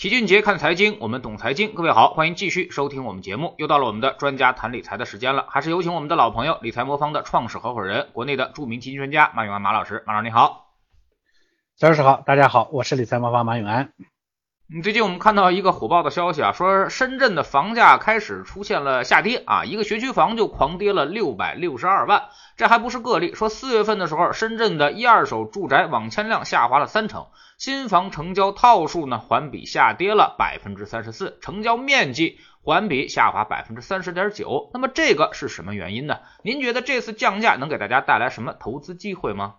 齐俊杰看财经，我们懂财经。各位好，欢迎继续收听我们节目。又到了我们的专家谈理财的时间了，还是有请我们的老朋友理财魔方的创始合伙人，国内的著名基金专家马永安马老师。马老师你好，肖老师好，大家好，我是理财魔方马永安。嗯，最近我们看到一个火爆的消息啊，说深圳的房价开始出现了下跌啊，一个学区房就狂跌了六百六十二万，这还不是个例。说四月份的时候，深圳的一二手住宅网签量下滑了三成，新房成交套数呢环比下跌了百分之三十四，成交面积环比下滑百分之三十点九。那么这个是什么原因呢？您觉得这次降价能给大家带来什么投资机会吗？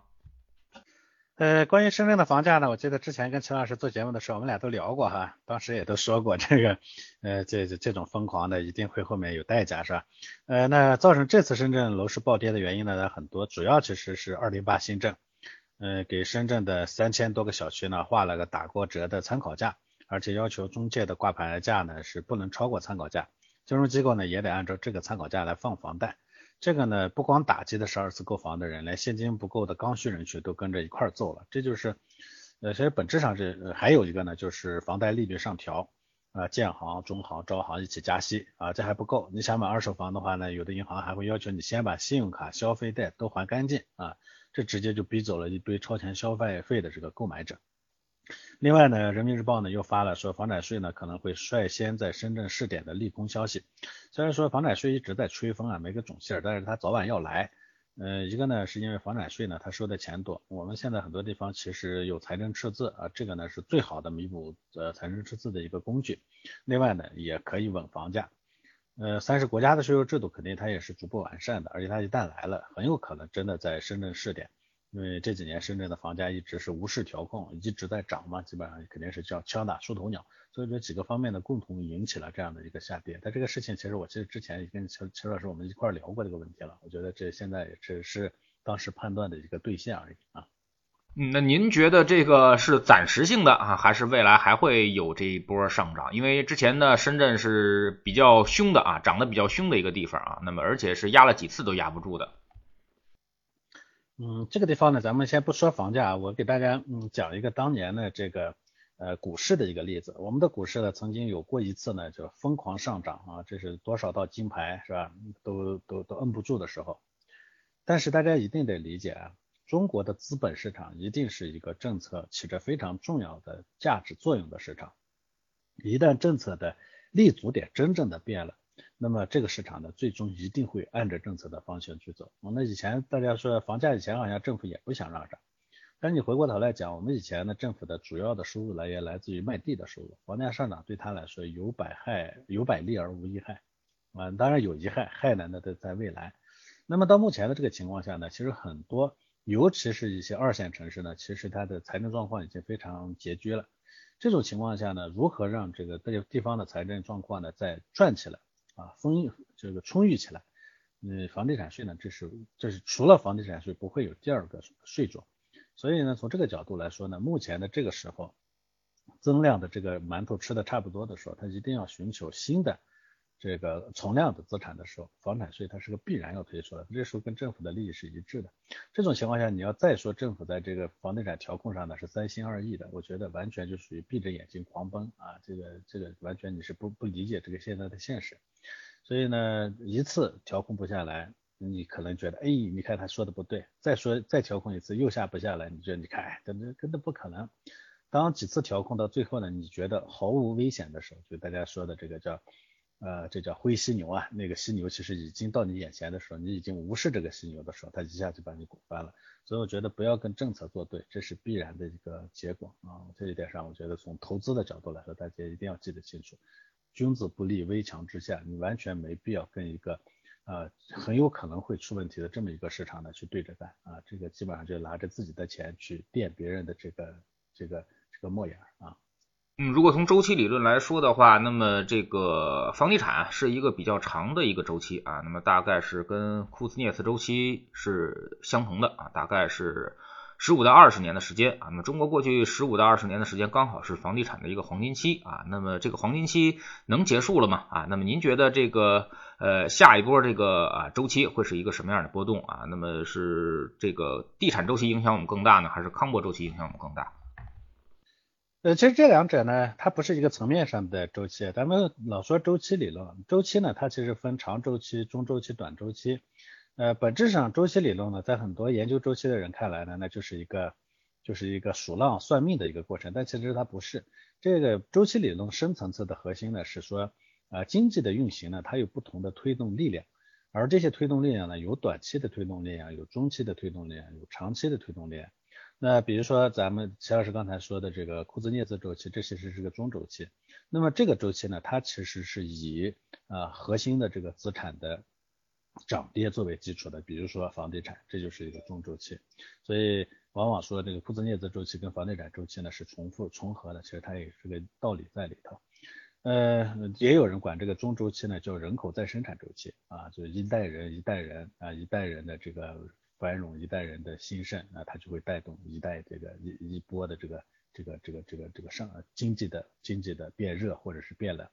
呃，关于深圳的房价呢，我记得之前跟陈老师做节目的时候，我们俩都聊过哈，当时也都说过这个，呃，这这种疯狂的一定会后面有代价是吧？呃，那造成这次深圳楼市暴跌的原因呢很多，主要其实是二零八新政，呃，给深圳的三千多个小区呢画了个打过折的参考价，而且要求中介的挂牌价呢是不能超过参考价，金融机构呢也得按照这个参考价来放房贷。这个呢，不光打击的是二次购房的人，连现金不够的刚需人群都跟着一块揍了。这就是，呃，其实本质上是还有一个呢，就是房贷利率上调，啊，建行、中行、招行一起加息，啊，这还不够。你想买二手房的话呢，有的银行还会要求你先把信用卡、消费贷都还干净，啊，这直接就逼走了一堆超前消费费的这个购买者。另外呢，人民日报呢又发了说房产税呢可能会率先在深圳试点的利空消息。虽然说房产税一直在吹风啊，没个准信儿，但是它早晚要来。呃，一个呢是因为房产税呢它收的钱多，我们现在很多地方其实有财政赤字啊，这个呢是最好的弥补呃财政赤字的一个工具。另外呢也可以稳房价。呃，三是国家的税收制度肯定它也是逐步完善的，而且它一旦来了，很有可能真的在深圳试点。因为这几年深圳的房价一直是无视调控，一直在涨嘛，基本上肯定是叫枪打出头鸟，所以说几个方面的共同引起了这样的一个下跌。但这个事情其实我其实之前也跟邱邱老师我们一块聊过这个问题了，我觉得这现在也只是当时判断的一个兑现而已啊。嗯，那您觉得这个是暂时性的啊，还是未来还会有这一波上涨？因为之前呢，深圳是比较凶的啊，涨得比较凶的一个地方啊，那么而且是压了几次都压不住的。嗯，这个地方呢，咱们先不说房价，我给大家嗯讲一个当年的这个呃股市的一个例子。我们的股市呢，曾经有过一次呢，就疯狂上涨啊，这是多少道金牌是吧？都都都摁不住的时候。但是大家一定得理解啊，中国的资本市场一定是一个政策起着非常重要的价值作用的市场。一旦政策的立足点真正的变了。那么这个市场呢，最终一定会按着政策的方向去走。我们以前大家说房价以前好像政府也不想让涨，但你回过头来讲，我们以前呢，政府的主要的收入来源来自于卖地的收入，房价上涨对他来说有百害有百利而无一害啊，当然有一害，害呢那在在未来。那么到目前的这个情况下呢，其实很多，尤其是一些二线城市呢，其实它的财政状况已经非常拮据了。这种情况下呢，如何让这个地地方的财政状况呢再转起来？啊，丰裕这个充裕起来，嗯，房地产税呢，这是这是除了房地产税不会有第二个税种，所以呢，从这个角度来说呢，目前的这个时候，增量的这个馒头吃的差不多的时候，它一定要寻求新的这个存量的资产的时候，房产税它是个必然要推出的，这时候跟政府的利益是一致的。这种情况下，你要再说政府在这个房地产调控上呢是三心二意的，我觉得完全就属于闭着眼睛狂奔啊，这个这个完全你是不不理解这个现在的现实。所以呢，一次调控不下来，你可能觉得，哎，你看他说的不对，再说再调控一次又下不下来，你觉得你看，哎，这这根本不可能。当几次调控到最后呢，你觉得毫无危险的时候，就大家说的这个叫，呃，这叫灰犀牛啊，那个犀牛其实已经到你眼前的时候，你已经无视这个犀牛的时候，它一下就把你拱翻了。所以我觉得不要跟政策作对，这是必然的一个结果啊。这一点上，我觉得从投资的角度来说，大家一定要记得清楚。君子不立危墙之下，你完全没必要跟一个呃很有可能会出问题的这么一个市场呢去对着干啊，这个基本上就拿着自己的钱去垫别人的这个这个这个墨眼啊。嗯，如果从周期理论来说的话，那么这个房地产是一个比较长的一个周期啊，那么大概是跟库兹涅茨周期是相同的啊，大概是。十五到二十年的时间啊，那么中国过去十五到二十年的时间刚好是房地产的一个黄金期啊，那么这个黄金期能结束了吗？啊，那么您觉得这个呃下一波这个啊周期会是一个什么样的波动啊？那么是这个地产周期影响我们更大呢，还是康波周期影响我们更大？呃，其实这两者呢，它不是一个层面上的周期。咱们老说周期理论，周期呢，它其实分长周期、中周期、短周期。呃，本质上周期理论呢，在很多研究周期的人看来呢，那就是一个就是一个数浪算命的一个过程。但其实它不是。这个周期理论深层次的核心呢，是说，呃，经济的运行呢，它有不同的推动力量，而这些推动力量呢，有短期的推动力量，有中期的推动力量，有长期的推动力量。那比如说咱们齐老师刚才说的这个库兹涅兹周期，这其实是个中周期。那么这个周期呢，它其实是以呃核心的这个资产的涨跌作为基础的，比如说房地产，这就是一个中周期。所以往往说这个库兹涅兹周期跟房地产周期呢是重复重合的，其实它也是个道理在里头。呃，也有人管这个中周期呢叫人口再生产周期啊，就是一代人一代人啊一代人的这个。繁荣一代人的兴盛，那它就会带动一代这个一一波的这个这个这个这个这个上经济的经济的变热或者是变冷。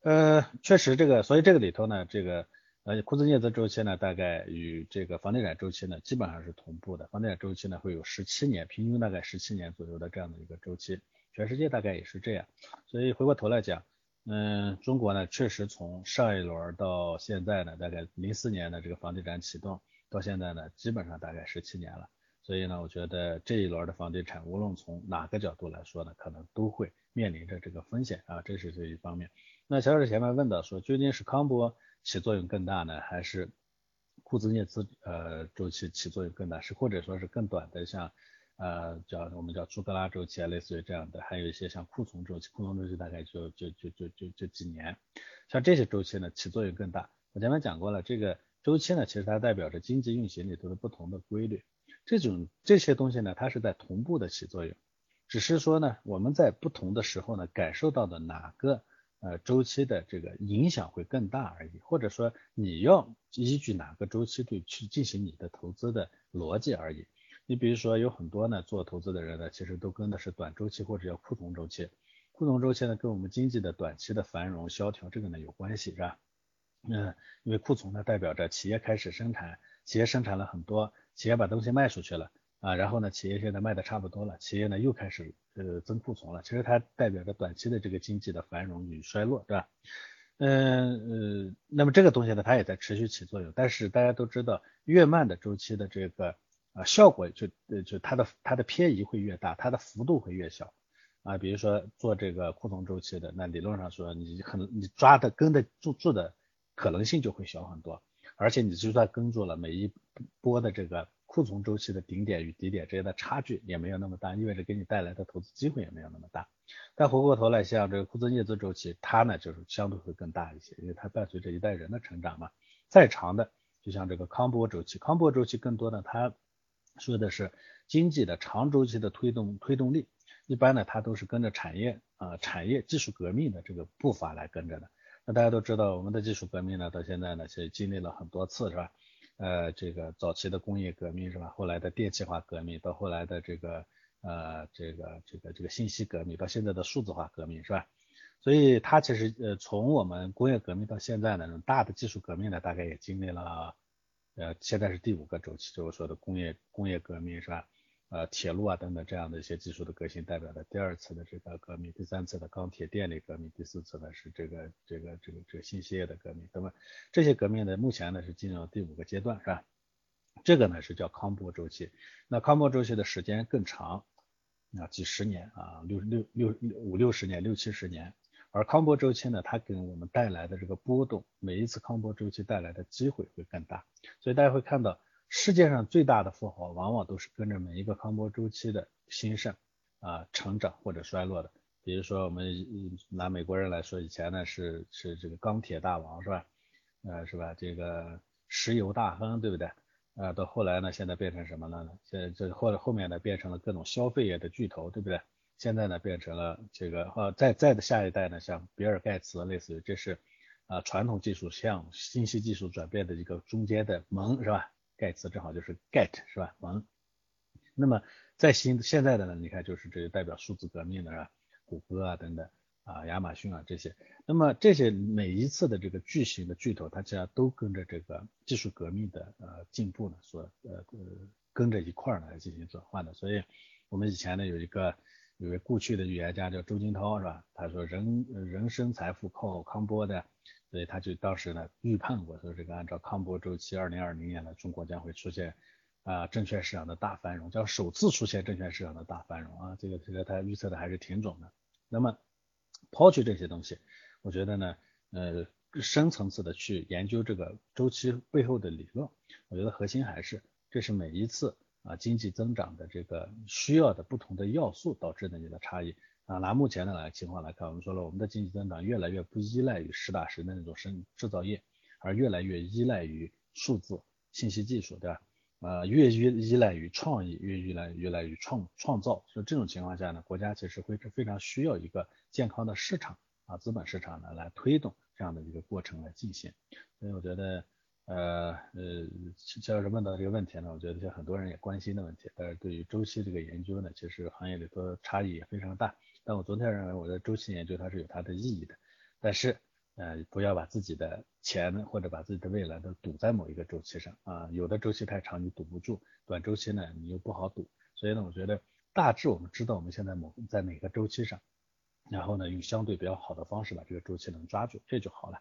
呃，确实这个，所以这个里头呢，这个呃库兹涅兹周期呢，大概与这个房地产周期呢基本上是同步的。房地产周期呢会有十七年，平均大概十七年左右的这样的一个周期，全世界大概也是这样。所以回过头来讲，嗯，中国呢确实从上一轮到现在呢，大概零四年的这个房地产启动。到现在呢，基本上大概十七年了，所以呢，我觉得这一轮的房地产，无论从哪个角度来说呢，可能都会面临着这个风险啊，这是这一方面。那小史前面问到说，究竟是康波起作用更大呢，还是库兹涅兹呃周期起作用更大？是或者说是更短的，像呃叫我们叫朱格拉周期啊，类似于这样的，还有一些像库存周期，库存周期大概就就就就就就几年，像这些周期呢起作用更大。我前面讲过了，这个。周期呢，其实它代表着经济运行里头的不同的规律。这种这些东西呢，它是在同步的起作用，只是说呢，我们在不同的时候呢，感受到的哪个呃周期的这个影响会更大而已，或者说你要依据哪个周期对去进行你的投资的逻辑而已。你比如说有很多呢做投资的人呢，其实都跟的是短周期或者叫库存周期。库存周期呢，跟我们经济的短期的繁荣萧条这个呢有关系，是吧？嗯，因为库存呢代表着企业开始生产，企业生产了很多，企业把东西卖出去了啊，然后呢，企业现在卖的差不多了，企业呢又开始呃增库存了，其实它代表着短期的这个经济的繁荣与衰落，对吧？嗯呃，那么这个东西呢，它也在持续起作用，但是大家都知道，越慢的周期的这个啊效果就呃就它的它的偏移会越大，它的幅度会越小啊，比如说做这个库存周期的，那理论上说你很你抓的跟得住住的。可能性就会小很多，而且你就算跟住了每一波的这个库存周期的顶点与底点之间的差距也没有那么大，意味着给你带来的投资机会也没有那么大。但回过头来，像这个库兹涅兹周期，它呢就是相对会更大一些，因为它伴随着一代人的成长嘛。再长的，就像这个康波周期，康波周期更多的它说的是经济的长周期的推动推动力，一般呢它都是跟着产业啊产业技术革命的这个步伐来跟着的。那大家都知道，我们的技术革命呢，到现在呢，其实经历了很多次，是吧？呃，这个早期的工业革命，是吧？后来的电气化革命，到后来的这个呃，这个这个这个信息革命，到现在的数字化革命，是吧？所以它其实呃，从我们工业革命到现在呢，大的技术革命呢，大概也经历了呃，现在是第五个周期，就是说的工业工业革命，是吧？呃，铁路啊等等这样的一些技术的革新，代表了第二次的这个革命，第三次的钢铁电力革命，第四次呢是这个这个这个这个信息业的革命。那么这些革命呢，目前呢是进入了第五个阶段，是吧？这个呢是叫康波周期。那康波周期的时间更长，啊，几十年啊，六六六五六十年，六七十年。而康波周期呢，它给我们带来的这个波动，每一次康波周期带来的机会会更大。所以大家会看到。世界上最大的富豪，往往都是跟着每一个康波周期的兴盛啊、成长或者衰落的。比如说，我们拿美国人来说，以前呢是是这个钢铁大王是吧？呃，是吧？这个石油大亨对不对？啊，到后来呢，现在变成什么了呢？现在这后后面呢变成了各种消费业的巨头，对不对？现在呢变成了这个呃，再再的下一代呢，像比尔盖茨，类似于这是啊传统技术向信息技术转变的一个中间的门是吧？盖茨正好就是 get 是吧？完，那么在新现在的呢，你看就是这代表数字革命的啊？谷歌啊等等啊，亚马逊啊这些，那么这些每一次的这个巨型的巨头，它其实都跟着这个技术革命的呃进步呢，所呃呃跟着一块儿来进行转换的。所以我们以前呢有一个有位故去的预言家叫周金涛是吧？他说人人生财富靠康波的，所以他就当时呢预判过说这个按照康波周期，二零二零年呢中国将会出现啊证券市场的大繁荣，叫首次出现证券市场的大繁荣啊，这个这个他预测的还是挺准的。那么抛去这些东西，我觉得呢呃深层次的去研究这个周期背后的理论，我觉得核心还是这是每一次。啊，经济增长的这个需要的不同的要素导致的你的差异啊。拿目前的来情况来看，我们说了，我们的经济增长越来越不依赖于实打实的那种生制造业，而越来越依赖于数字信息技术，对吧？呃，越依依赖于创意，越依赖越来于创创造。所以这种情况下呢，国家其实会非常需要一个健康的市场啊，资本市场呢来推动这样的一个过程来进行。所以我觉得。呃呃，肖老师问到这个问题呢，我觉得像很多人也关心的问题。但是对于周期这个研究呢，其实行业里头差异也非常大。但我昨天认为，我的周期研究它是有它的意义的。但是呃，不要把自己的钱或者把自己的未来都赌在某一个周期上啊。有的周期太长，你赌不住；短周期呢，你又不好赌。所以呢，我觉得大致我们知道我们现在某在哪个周期上，然后呢，用相对比较好的方式把这个周期能抓住，这就好了。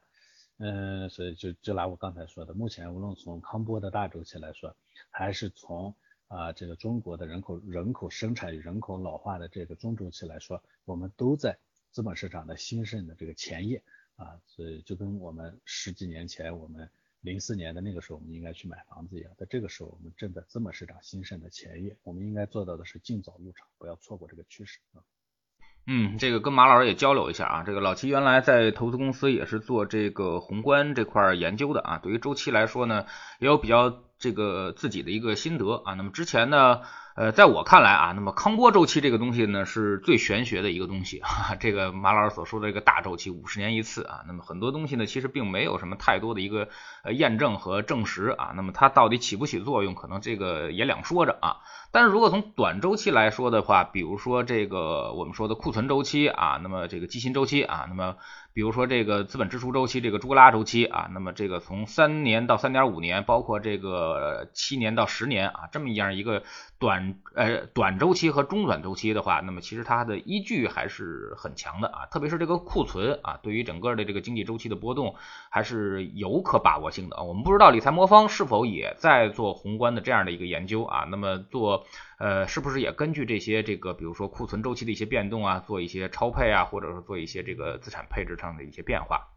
嗯，所以就就拿我刚才说的，目前无论从康波的大周期来说，还是从啊这个中国的人口人口生产与人口老化的这个中周期来说，我们都在资本市场的兴盛的这个前夜啊，所以就跟我们十几年前我们零四年的那个时候我们应该去买房子一样，在这个时候我们正在资本市场兴盛的前夜，我们应该做到的是尽早入场，不要错过这个趋势啊。嗯这个跟马老师也交流一下啊。这个老齐原来在投资公司也是做这个宏观这块研究的啊。对于周期来说呢，也有比较这个自己的一个心得啊。那么之前呢。呃，在我看来啊，那么康波周期这个东西呢，是最玄学的一个东西。这个马老师所说的这个大周期，五十年一次啊，那么很多东西呢，其实并没有什么太多的一个呃验证和证实啊。那么它到底起不起作用，可能这个也两说着啊。但是如果从短周期来说的话，比如说这个我们说的库存周期啊，那么这个基薪周期啊，那么。比如说这个资本支出周期，这个朱格拉周期啊，那么这个从三年到三点五年，包括这个七年到十年啊，这么样一个短呃短周期和中短周期的话，那么其实它的依据还是很强的啊，特别是这个库存啊，对于整个的这个经济周期的波动还是有可把握性的啊。我们不知道理财魔方是否也在做宏观的这样的一个研究啊，那么做。呃，是不是也根据这些这个，比如说库存周期的一些变动啊，做一些超配啊，或者说做一些这个资产配置上的一些变化？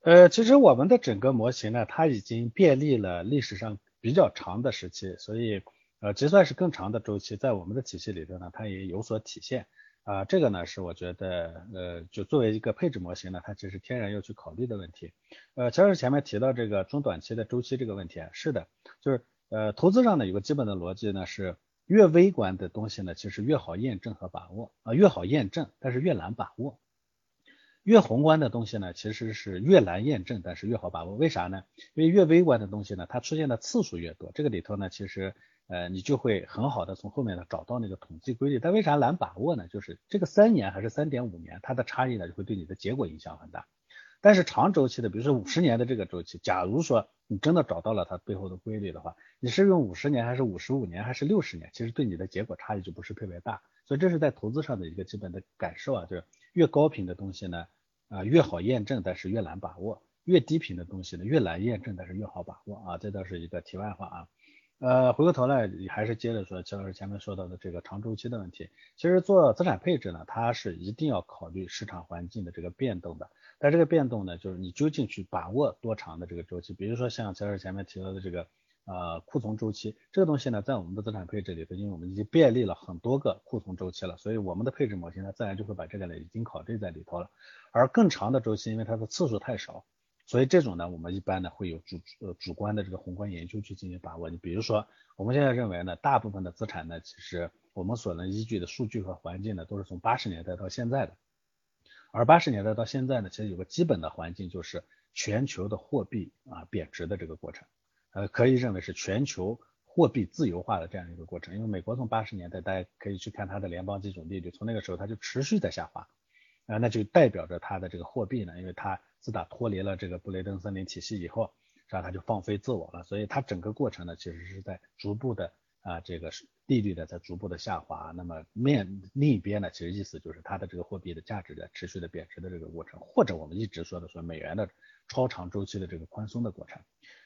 呃，其实我们的整个模型呢，它已经便利了历史上比较长的时期，所以呃，就算是更长的周期，在我们的体系里头呢，它也有所体现啊。这个呢，是我觉得呃，就作为一个配置模型呢，它其实天然要去考虑的问题。呃，乔治前面提到这个中短期的周期这个问题，是的，就是。呃，投资上呢有个基本的逻辑呢，是越微观的东西呢，其实越好验证和把握啊，越好验证，但是越难把握；越宏观的东西呢，其实是越难验证，但是越好把握。为啥呢？因为越微观的东西呢，它出现的次数越多，这个里头呢，其实呃，你就会很好的从后面呢找到那个统计规律。但为啥难把握呢？就是这个三年还是三点五年，它的差异呢，就会对你的结果影响很大。但是长周期的，比如说五十年的这个周期，假如说你真的找到了它背后的规律的话，你是用五十年还是五十五年还是六十年，其实对你的结果差异就不是特别大。所以这是在投资上的一个基本的感受啊，就是越高频的东西呢，啊越好验证，但是越难把握；越低频的东西呢，越难验证，但是越好把握啊。这倒是一个题外话啊。呃，回过头来还是接着说齐老师前面说到的这个长周期的问题。其实做资产配置呢，它是一定要考虑市场环境的这个变动的。但这个变动呢，就是你究竟去把握多长的这个周期？比如说像齐老师前面提到的这个呃库存周期，这个东西呢，在我们的资产配置里头，因为我们已经便利了很多个库存周期了，所以我们的配置模型呢，自然就会把这个呢已经考虑在里头了。而更长的周期，因为它的次数太少，所以这种呢，我们一般呢会有主呃主观的这个宏观研究去进行把握。你比如说，我们现在认为呢，大部分的资产呢，其实我们所能依据的数据和环境呢，都是从八十年代到现在的。而八十年代到现在呢，其实有个基本的环境，就是全球的货币啊贬值的这个过程，呃，可以认为是全球货币自由化的这样一个过程。因为美国从八十年代，大家可以去看它的联邦基准利率，从那个时候它就持续在下滑，啊，那就代表着它的这个货币呢，因为它自打脱离了这个布雷登森林体系以后，是吧，它就放飞自我了，所以它整个过程呢，其实是在逐步的啊这个利率的在逐步的下滑，那么面另一边呢，其实意思就是它的这个货币的价值在持续的贬值的这个过程，或者我们一直说的说美元的超长周期的这个宽松的过程，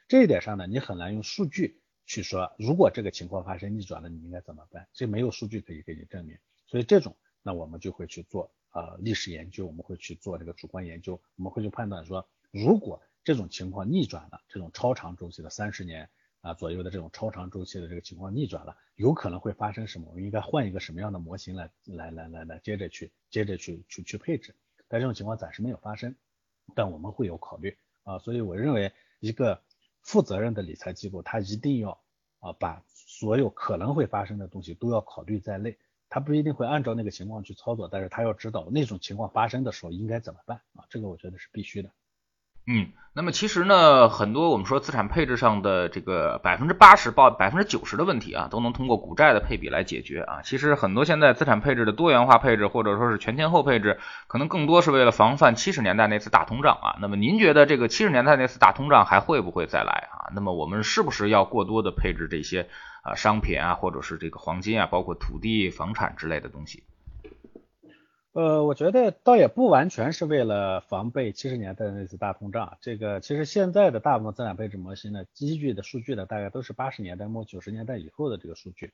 这一点上呢，你很难用数据去说，如果这个情况发生逆转了，你应该怎么办？这没有数据可以给你证明，所以这种那我们就会去做呃历史研究，我们会去做这个主观研究，我们会去判断说，如果这种情况逆转了，这种超长周期的三十年。啊，左右的这种超长周期的这个情况逆转了，有可能会发生什么？我们应该换一个什么样的模型来来来来来接着去接着去去去配置？但这种情况暂时没有发生，但我们会有考虑啊。所以我认为一个负责任的理财机构，它一定要啊把所有可能会发生的东西都要考虑在内。他不一定会按照那个情况去操作，但是他要知道那种情况发生的时候应该怎么办啊。这个我觉得是必须的。嗯，那么其实呢，很多我们说资产配置上的这个百分之八十到百分之九十的问题啊，都能通过股债的配比来解决啊。其实很多现在资产配置的多元化配置，或者说是全天候配置，可能更多是为了防范七十年代那次大通胀啊。那么您觉得这个七十年代那次大通胀还会不会再来啊？那么我们是不是要过多的配置这些啊商品啊，或者是这个黄金啊，包括土地、房产之类的东西？呃，我觉得倒也不完全是为了防备七十年代的那次大通胀。这个其实现在的大部分资产配置模型呢，依据的数据呢，大概都是八十年代末九十年代以后的这个数据。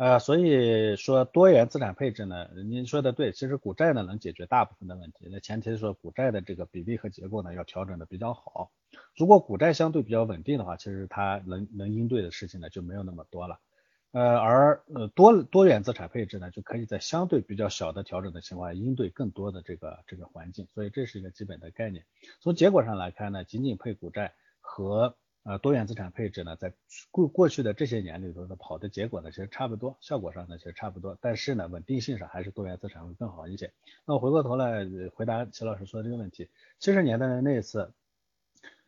呃，所以说多元资产配置呢，您说的对，其实股债呢能解决大部分的问题。那前提是说股债的这个比例和结构呢要调整的比较好。如果股债相对比较稳定的话，其实它能能应对的事情呢就没有那么多了。呃，而呃多多元资产配置呢，就可以在相对比较小的调整的情况下，应对更多的这个这个环境，所以这是一个基本的概念。从结果上来看呢，仅仅配股债和呃多元资产配置呢，在过过去的这些年里头的跑的结果呢，其实差不多，效果上呢其实差不多，但是呢，稳定性上还是多元资产会更好一些。那我回过头来回答齐老师说的这个问题，七十年代的那一次，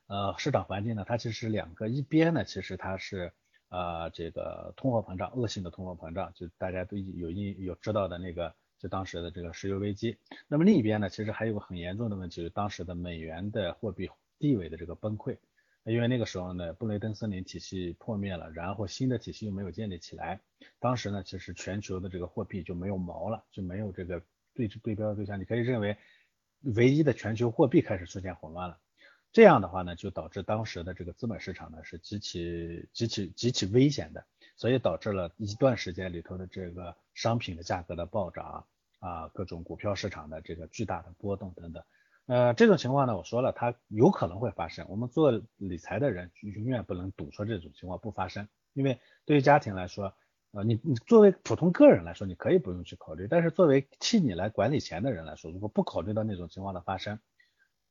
呃市场环境呢，它其实是两个，一边呢其实它是。呃，这个通货膨胀，恶性的通货膨胀，就大家都有印有知道的那个，就当时的这个石油危机。那么另一边呢，其实还有个很严重的问题，就是当时的美元的货币地位的这个崩溃。因为那个时候呢，布雷登森林体系破灭了，然后新的体系又没有建立起来。当时呢，其实全球的这个货币就没有锚了，就没有这个对对标的对象。你可以认为，唯一的全球货币开始出现混乱了。这样的话呢，就导致当时的这个资本市场呢是极其极其极其危险的，所以导致了一段时间里头的这个商品的价格的暴涨啊，各种股票市场的这个巨大的波动等等。呃，这种情况呢，我说了，它有可能会发生。我们做理财的人永远不能赌说这种情况不发生，因为对于家庭来说，呃，你你作为普通个人来说，你可以不用去考虑，但是作为替你来管理钱的人来说，如果不考虑到那种情况的发生，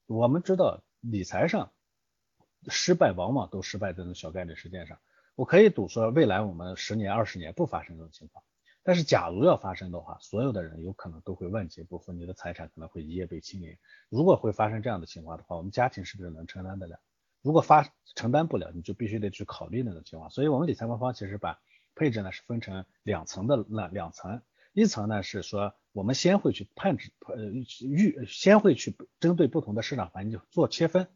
我们知道。理财上失败往往都失败在这种小概率事件上。我可以赌说未来我们十年二十年不发生这种情况，但是假如要发生的话，所有的人有可能都会万劫不复，你的财产可能会一夜被清零。如果会发生这样的情况的话，我们家庭是不是能承担得了？如果发承担不了，你就必须得去考虑那种情况。所以，我们理财官方其实把配置呢是分成两层的，那两层，一层呢是说。我们先会去判制，呃预先会去针对不同的市场环境做切分，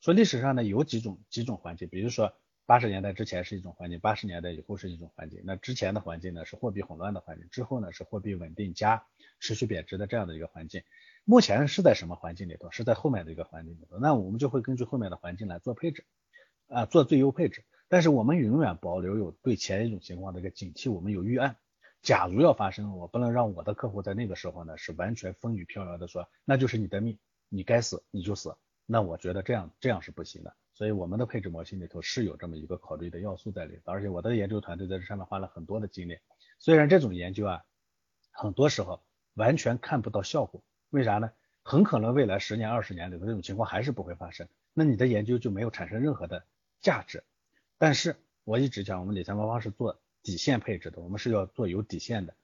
说历史上呢有几种几种环境，比如说八十年代之前是一种环境，八十年代以后是一种环境，那之前的环境呢是货币混乱的环境，之后呢是货币稳定加持续贬值的这样的一个环境，目前是在什么环境里头？是在后面的一个环境里头，那我们就会根据后面的环境来做配置，啊做最优配置，但是我们永远保留有对前一种情况的一个警惕，我们有预案。假如要发生，我不能让我的客户在那个时候呢是完全风雨飘摇的说，那就是你的命，你该死你就死。那我觉得这样这样是不行的。所以我们的配置模型里头是有这么一个考虑的要素在里头，而且我的研究团队在这上面花了很多的精力。虽然这种研究啊，很多时候完全看不到效果，为啥呢？很可能未来十年二十年里头这种情况还是不会发生，那你的研究就没有产生任何的价值。但是我一直讲，我们理财魔方是做。底线配置的，我们是要做有底线的、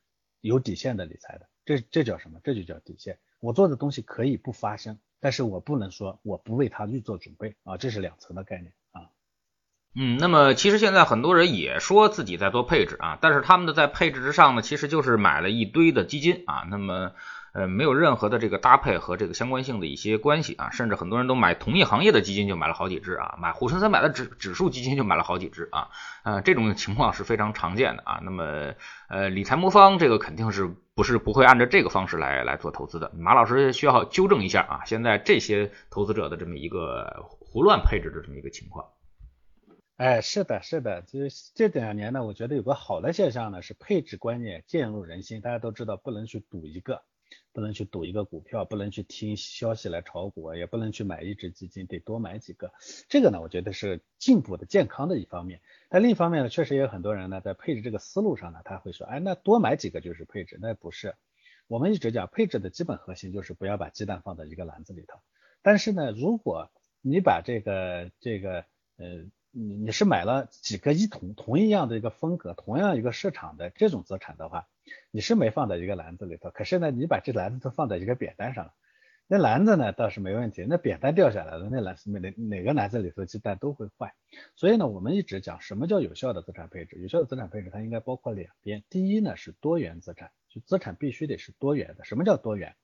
有底线的理财的。这这叫什么？这就叫底线。我做的东西可以不发生，但是我不能说我不为它预做准备啊，这是两层的概念啊。嗯，那么其实现在很多人也说自己在做配置啊，但是他们的在配置之上呢，其实就是买了一堆的基金啊。那么呃，没有任何的这个搭配和这个相关性的一些关系啊，甚至很多人都买同一行业的基金就买了好几只啊，买沪深三百的指指数基金就买了好几只啊，呃，这种情况是非常常见的啊。那么，呃，理财魔方这个肯定是不是不会按照这个方式来来做投资的？马老师需要纠正一下啊，现在这些投资者的这么一个胡乱配置的这么一个情况。哎，是的，是的，就是这两年呢，我觉得有个好的现象呢，是配置观念渐入人心。大家都知道，不能去赌一个，不能去赌一个股票，不能去听消息来炒股，也不能去买一只基金，得多买几个。这个呢，我觉得是进步的、健康的一方面。但另一方面呢，确实也有很多人呢，在配置这个思路上呢，他会说，哎，那多买几个就是配置，那不是。我们一直讲，配置的基本核心就是不要把鸡蛋放在一个篮子里头。但是呢，如果你把这个这个呃。你你是买了几个一同同一样的一个风格，同样一个市场的这种资产的话，你是没放在一个篮子里头。可是呢，你把这篮子都放在一个扁担上了，那篮子呢倒是没问题，那扁担掉下来了，那篮子哪哪个篮子里头鸡蛋都会坏。所以呢，我们一直讲什么叫有效的资产配置？有效的资产配置它应该包括两边，第一呢是多元资产，就资产必须得是多元的。什么叫多元？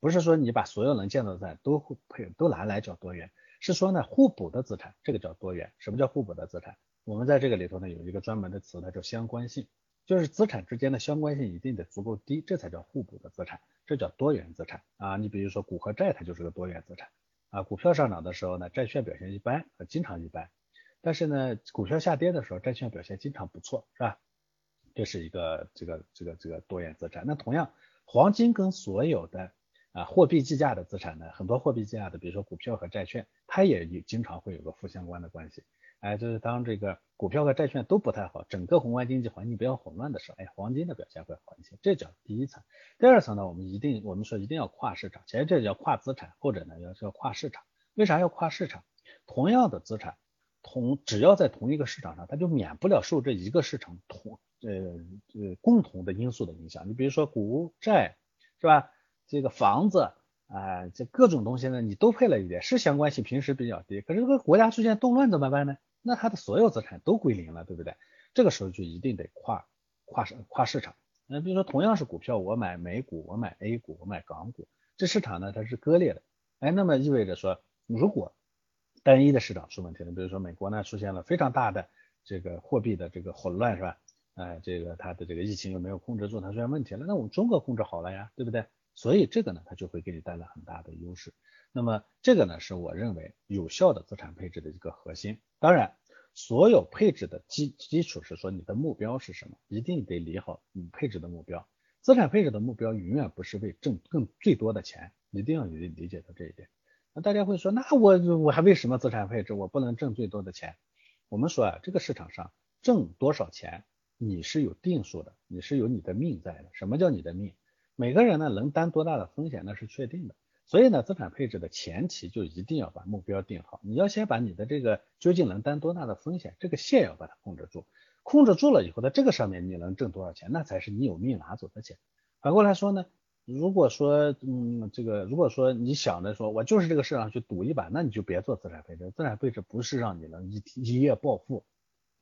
不是说你把所有能见到的资产都配都拿来叫多元。是说呢，互补的资产，这个叫多元。什么叫互补的资产？我们在这个里头呢，有一个专门的词，它叫相关性，就是资产之间的相关性一定得足够低，这才叫互补的资产，这叫多元资产啊。你比如说股和债，它就是个多元资产啊。股票上涨的时候呢，债券表现一般，经常一般；但是呢，股票下跌的时候，债券表现经常不错，是吧？这是一个这个这个这个多元资产。那同样，黄金跟所有的啊，货币计价的资产呢，很多货币计价的，比如说股票和债券，它也有经常会有个负相关的关系。哎，就是当这个股票和债券都不太好，整个宏观经济环境比较混乱的时候，哎，黄金的表现会好一些。这叫第一层。第二层呢，我们一定我们说一定要跨市场，其实这叫跨资产，或者呢要叫跨市场。为啥要跨市场？同样的资产，同只要在同一个市场上，它就免不了受这一个市场同呃呃共同的因素的影响。你比如说股债，是吧？这个房子啊，这各种东西呢，你都配了一点，是相关性平时比较低。可是这个国家出现动乱怎么办呢？那它的所有资产都归零了，对不对？这个时候就一定得跨跨市跨市场。那比如说同样是股票，我买美股，我买 A 股，我买港股，这市场呢它是割裂的。哎，那么意味着说，如果单一的市场出问题了，比如说美国呢出现了非常大的这个货币的这个混乱，是吧？哎，这个它的这个疫情又没有控制住，它出现问题了，那我们中国控制好了呀，对不对？所以这个呢，它就会给你带来很大的优势。那么这个呢，是我认为有效的资产配置的一个核心。当然，所有配置的基基础是说你的目标是什么，一定得理好你配置的目标。资产配置的目标永远不是为挣更最多的钱，一定要理理解到这一点。那大家会说，那我我还为什么资产配置？我不能挣最多的钱？我们说啊，这个市场上挣多少钱，你是有定数的，你是有你的命在的。什么叫你的命？每个人呢能担多大的风险那是确定的，所以呢资产配置的前提就一定要把目标定好，你要先把你的这个究竟能担多大的风险这个线要把它控制住，控制住了以后，在这个上面你能挣多少钱，那才是你有命拿走的钱。反过来说呢，如果说嗯这个如果说你想着说我就是这个市场去赌一把，那你就别做资产配置，资产配置不是让你能一一夜暴富，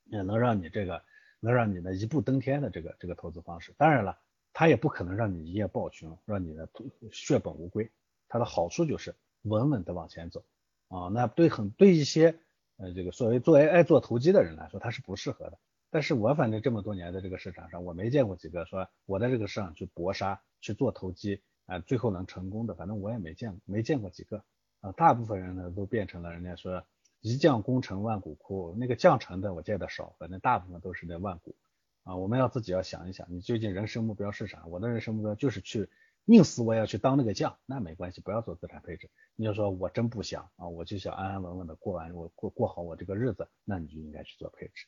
也能让你这个能让你呢一步登天的这个这个投资方式。当然了。它也不可能让你一夜暴穷，让你呢血本无归。它的好处就是稳稳的往前走啊。那对很对一些呃这个所谓做爱爱做投机的人来说，它是不适合的。但是我反正这么多年在这个市场上，我没见过几个说我在这个市场去搏杀去做投机啊，最后能成功的，反正我也没见，没见过几个啊。大部分人呢都变成了人家说一将功成万骨枯，那个将成的我见的少，反正大部分都是那万骨。啊，我们要自己要想一想，你究竟人生目标是啥？我的人生目标就是去宁死我也要去当那个将，那没关系，不要做资产配置。你要说我真不想啊，我就想安安稳稳的过完我过过好我这个日子，那你就应该去做配置。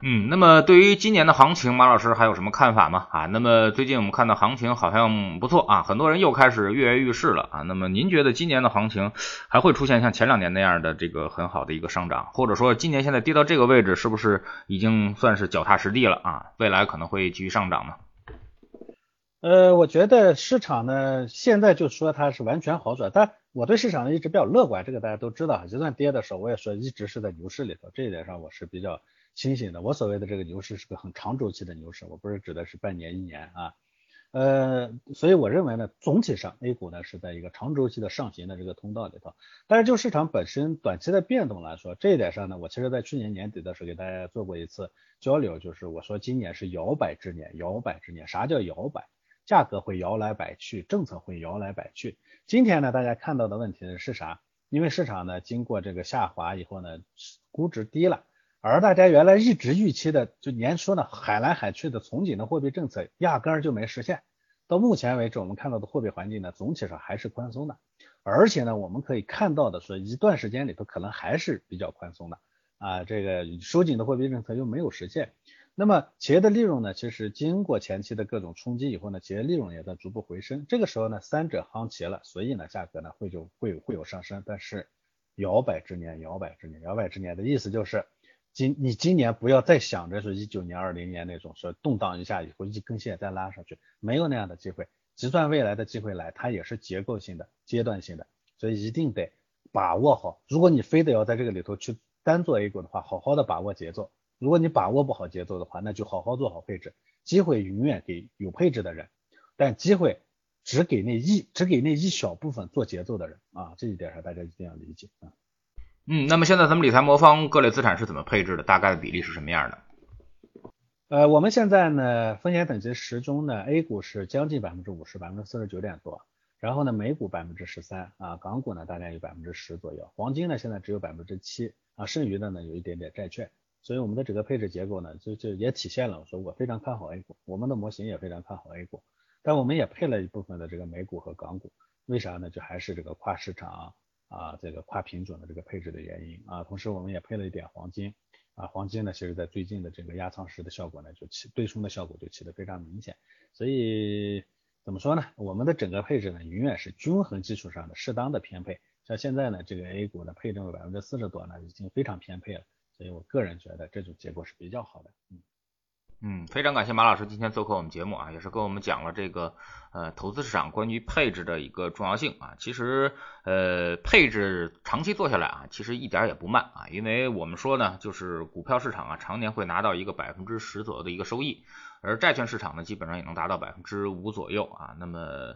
嗯，那么对于今年的行情，马老师还有什么看法吗？啊，那么最近我们看到行情好像不错啊，很多人又开始跃跃欲试了啊。那么您觉得今年的行情还会出现像前两年那样的这个很好的一个上涨，或者说今年现在跌到这个位置，是不是已经算是脚踏实地了啊？未来可能会继续上涨呢？呃，我觉得市场呢现在就说它是完全好转，但我对市场呢一直比较乐观，这个大家都知道，就算跌的时候，我也说一直是在牛市里头，这一点上我是比较。清醒的，我所谓的这个牛市是个很长周期的牛市，我不是指的是半年一年啊，呃，所以我认为呢，总体上 A 股呢是在一个长周期的上行的这个通道里头。但是就市场本身短期的变动来说，这一点上呢，我其实在去年年底的时候给大家做过一次交流，就是我说今年是摇摆之年，摇摆之年，啥叫摇摆？价格会摇来摆去，政策会摇来摆去。今天呢，大家看到的问题是啥？因为市场呢经过这个下滑以后呢，估值低了，而大家原来一直预期的就年初呢海来海去的从紧的货币政策压根儿就没实现。到目前为止，我们看到的货币环境呢，总体上还是宽松的，而且呢，我们可以看到的是，一段时间里头可能还是比较宽松的啊，这个收紧的货币政策又没有实现。那么企业的利润呢，其实经过前期的各种冲击以后呢，企业利润也在逐步回升。这个时候呢，三者夯齐了，所以呢，价格呢会就会会有上升。但是摇摆之年，摇摆之年，摇摆之年的意思就是。今你今年不要再想着是一九年、二零年那种说动荡一下以后一根线再拉上去，没有那样的机会。就算未来的机会来，它也是结构性的、阶段性的，所以一定得把握好。如果你非得要在这个里头去单做 A 股的话，好好的把握节奏。如果你把握不好节奏的话，那就好好做好配置。机会永远给有配置的人，但机会只给那一只给那一小部分做节奏的人啊，这一点上大家一定要理解啊。嗯，那么现在咱们理财魔方各类资产是怎么配置的？大概的比例是什么样的？呃，我们现在呢，风险等级十中呢，A 股是将近百分之五十，百分之四十九点多，然后呢，美股百分之十三啊，港股呢大概有百分之十左右，黄金呢现在只有百分之七啊，剩余的呢有一点点债券，所以我们的整个配置结构呢，就就也体现了我说我非常看好 A 股，我们的模型也非常看好 A 股，但我们也配了一部分的这个美股和港股，为啥呢？就还是这个跨市场。啊，啊这个跨品种的这个配置的原因。啊，同时我们也配了一点黄金啊，黄金呢，其实在最近的这个压舱石的效果呢，就起对冲的效果就起得非常明显，所以怎么说呢？我们的整个配置呢，永远是均衡基础上的适当的偏配，像现在呢，这个 A 股的配重百分之四十多呢，已经非常偏配了，所以我个人觉得这种结果是比较好的，嗯。嗯，非常感谢马老师今天做客我们节目啊，也是跟我们讲了这个呃投资市场关于配置的一个重要性啊。其实呃配置长期做下来啊，其实一点也不慢啊，因为我们说呢，就是股票市场啊常年会拿到一个百分之十左右的一个收益，而债券市场呢基本上也能达到百分之五左右啊。那么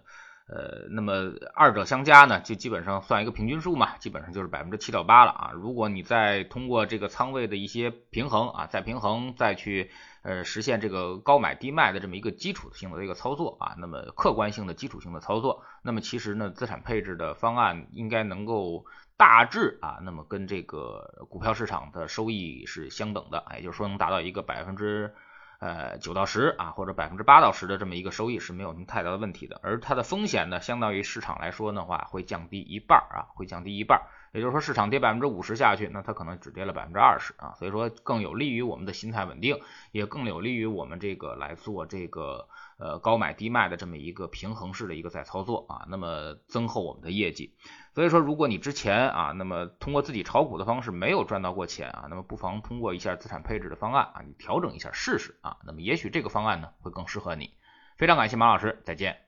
呃，那么二者相加呢，就基本上算一个平均数嘛，基本上就是百分之七到八了啊。如果你再通过这个仓位的一些平衡啊，再平衡再去呃实现这个高买低卖的这么一个基础性的一个操作啊，那么客观性的基础性的操作，那么其实呢，资产配置的方案应该能够大致啊，那么跟这个股票市场的收益是相等的，也就是说能达到一个百分之。呃，九到十啊，或者百分之八到十的这么一个收益是没有什么太大的问题的，而它的风险呢，相当于市场来说的话，会降低一半啊，会降低一半。也就是说，市场跌百分之五十下去，那它可能只跌了百分之二十啊，所以说更有利于我们的心态稳定，也更有利于我们这个来做这个呃高买低卖的这么一个平衡式的一个在操作啊，那么增厚我们的业绩。所以说，如果你之前啊，那么通过自己炒股的方式没有赚到过钱啊，那么不妨通过一下资产配置的方案啊，你调整一下试试啊，那么也许这个方案呢会更适合你。非常感谢马老师，再见。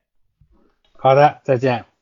好的，再见。